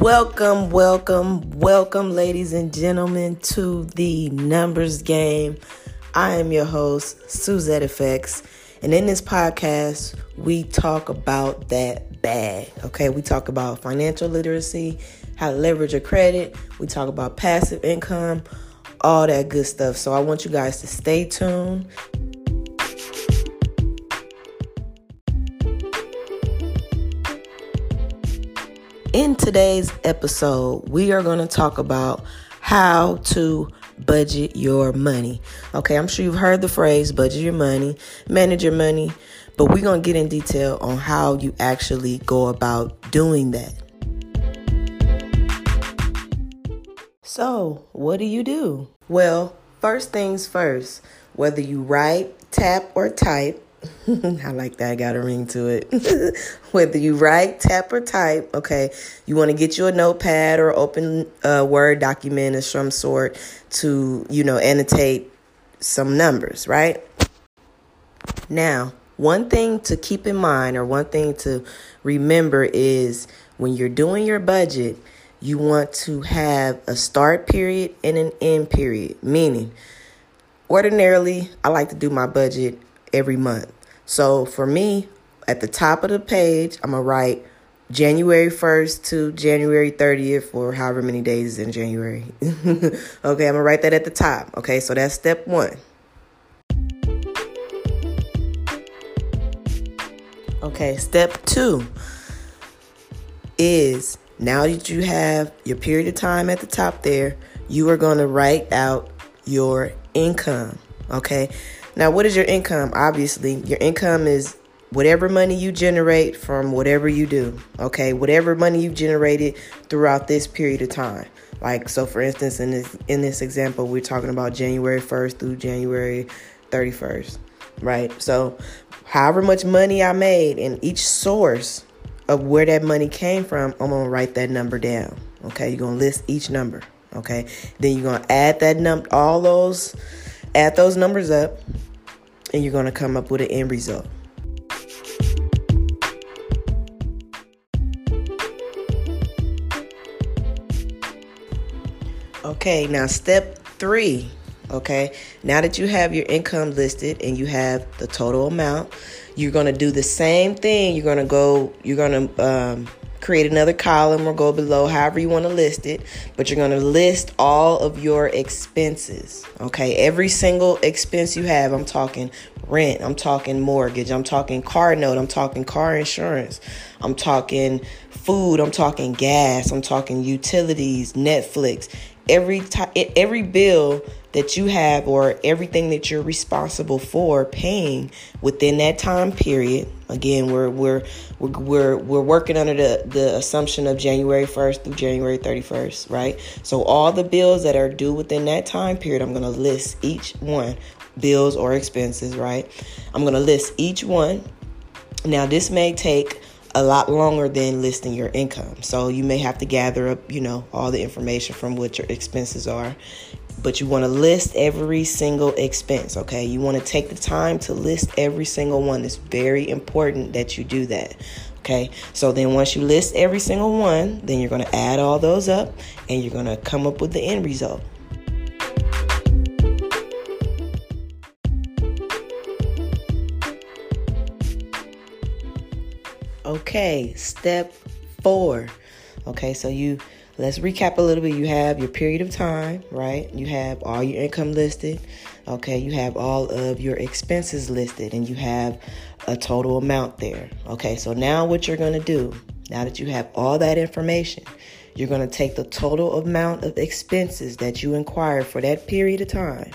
Welcome, welcome, welcome, ladies and gentlemen, to the numbers game. I am your host, Suzette Effects, and in this podcast, we talk about that bag. Okay, we talk about financial literacy, how to leverage your credit, we talk about passive income, all that good stuff. So I want you guys to stay tuned. In today's episode, we are going to talk about how to budget your money. Okay, I'm sure you've heard the phrase budget your money, manage your money, but we're going to get in detail on how you actually go about doing that. So, what do you do? Well, first things first, whether you write, tap, or type, I like that. I got a ring to it. Whether you write, tap, or type, okay, you want to get you a notepad or open a Word document of some sort to, you know, annotate some numbers, right? Now, one thing to keep in mind or one thing to remember is when you're doing your budget, you want to have a start period and an end period, meaning, ordinarily, I like to do my budget every month. So for me, at the top of the page, I'm going to write January 1st to January 30th or however many days in January. okay, I'm going to write that at the top. Okay, so that's step one. Okay, step two is now that you have your period of time at the top there, you are going to write out your income. Okay, now, what is your income? Obviously, your income is whatever money you generate from whatever you do. Okay, whatever money you've generated throughout this period of time. Like so, for instance, in this in this example, we're talking about January first through January thirty first, right? So, however much money I made in each source of where that money came from, I'm gonna write that number down. Okay, you're gonna list each number. Okay, then you're gonna add that number, all those, add those numbers up and you're going to come up with an end result. Okay, now step three. Okay, now that you have your income listed and you have the total amount, you're to do the same thing. You're to go, you're to um, create another column or go below, however you want to list it. But you're going to list all of your expenses. Okay. Every single expense you have, I'm talking rent, I'm talking mortgage, I'm talking car note, I'm talking car insurance, I'm talking food, I'm talking gas, I'm talking utilities, Netflix. Every time, every bill that you have or everything that you're responsible for paying within that time period. Again, we're we're we're we're, we're working under the, the assumption of January 1st through January 31st, right? So all the bills that are due within that time period, I'm going to list each one, bills or expenses, right? I'm going to list each one. Now, this may take a lot longer than listing your income. So you may have to gather up, you know, all the information from what your expenses are but you want to list every single expense, okay? You want to take the time to list every single one. It's very important that you do that. Okay, so then once you list every single one, then you're going to add all those up and you're going to come up with the end result. Okay, step four. Okay, so you let's recap a little bit. You have your period of time, right? You have all your income listed. Okay, you have all of your expenses listed and you have a total amount there. Okay, so now what you're going to do, now that you have all that information, you're going to take the total amount of expenses that you inquired for that period of time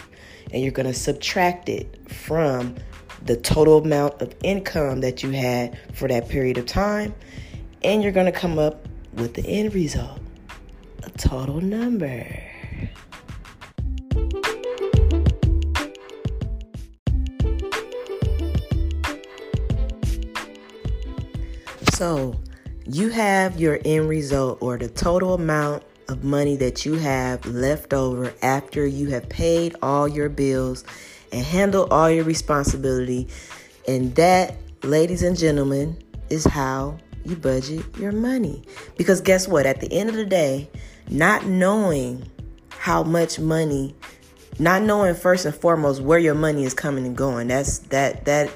and you're going to subtract it from the total amount of income that you had for that period of time and you're going to come up with the end result a total number. So, you have your end result or the total amount of money that you have left over after you have paid all your bills and handled all your responsibility. And that, ladies and gentlemen, is how you budget your money. Because guess what? At the end of the day, not knowing how much money, not knowing first and foremost where your money is coming and going, that's that that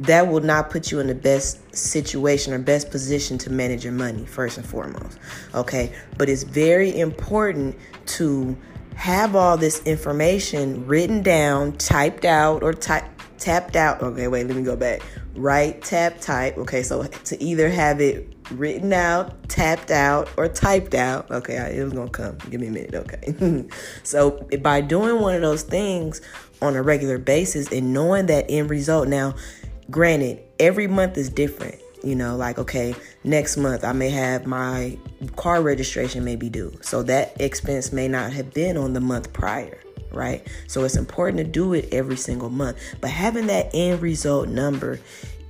that will not put you in the best situation or best position to manage your money first and foremost okay but it's very important to have all this information written down typed out or type tapped out. Okay wait let me go back. Right tap type. Okay so to either have it written out tapped out or typed out. Okay it was gonna come. Give me a minute okay. So by doing one of those things on a regular basis and knowing that end result now Granted, every month is different. You know, like, okay, next month I may have my car registration may be due. So that expense may not have been on the month prior, right? So it's important to do it every single month. But having that end result number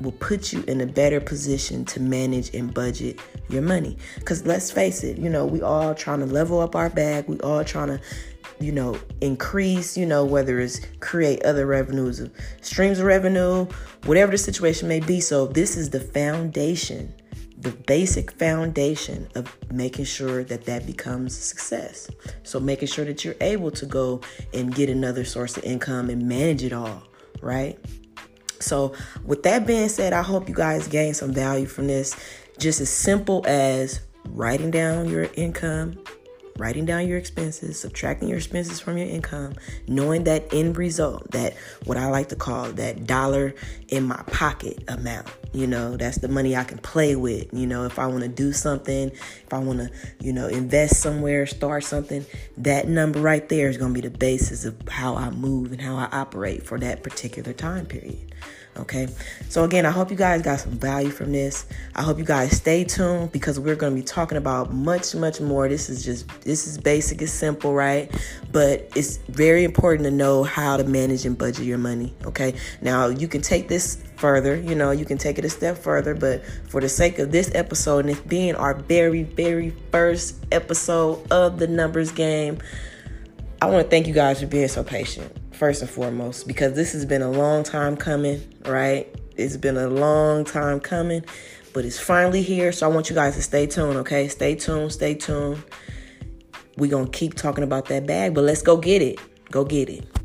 will put you in a better position to manage and budget your money. Because let's face it, you know, we all trying to level up our bag. We all trying to you know, increase, you know, whether it's create other revenues, streams of revenue, whatever the situation may be. So, this is the foundation, the basic foundation of making sure that that becomes success. So, making sure that you're able to go and get another source of income and manage it all, right? So, with that being said, I hope you guys gain some value from this. Just as simple as writing down your income, writing down your expenses, subtracting your expenses from your income, knowing that end result, that what I like to call that dollar in my pocket amount. You know, that's the money I can play with. You know, if I want to do something, if I want to, you know, invest somewhere, start something, that number right there is going to be the basis of how I move and how I operate for that particular time period. Okay. So, again, I hope you guys got some value from this. I hope you guys stay tuned because we're going to be talking about much, much more. This is just, this is basic, it's simple, right? But it's very important to know how to manage and budget your money. Okay. Now, you can take this further, you know, you can take it a step further, but for the sake of this episode and it being our very, very first episode of the numbers game, I want to thank you guys for being so patient first and foremost, because this has been a long time coming, right? It's been a long time coming, but it's finally here. So I want you guys to stay tuned, okay? Stay tuned, stay tuned. We're going to keep talking about that bag, but let's go get it. Go get it.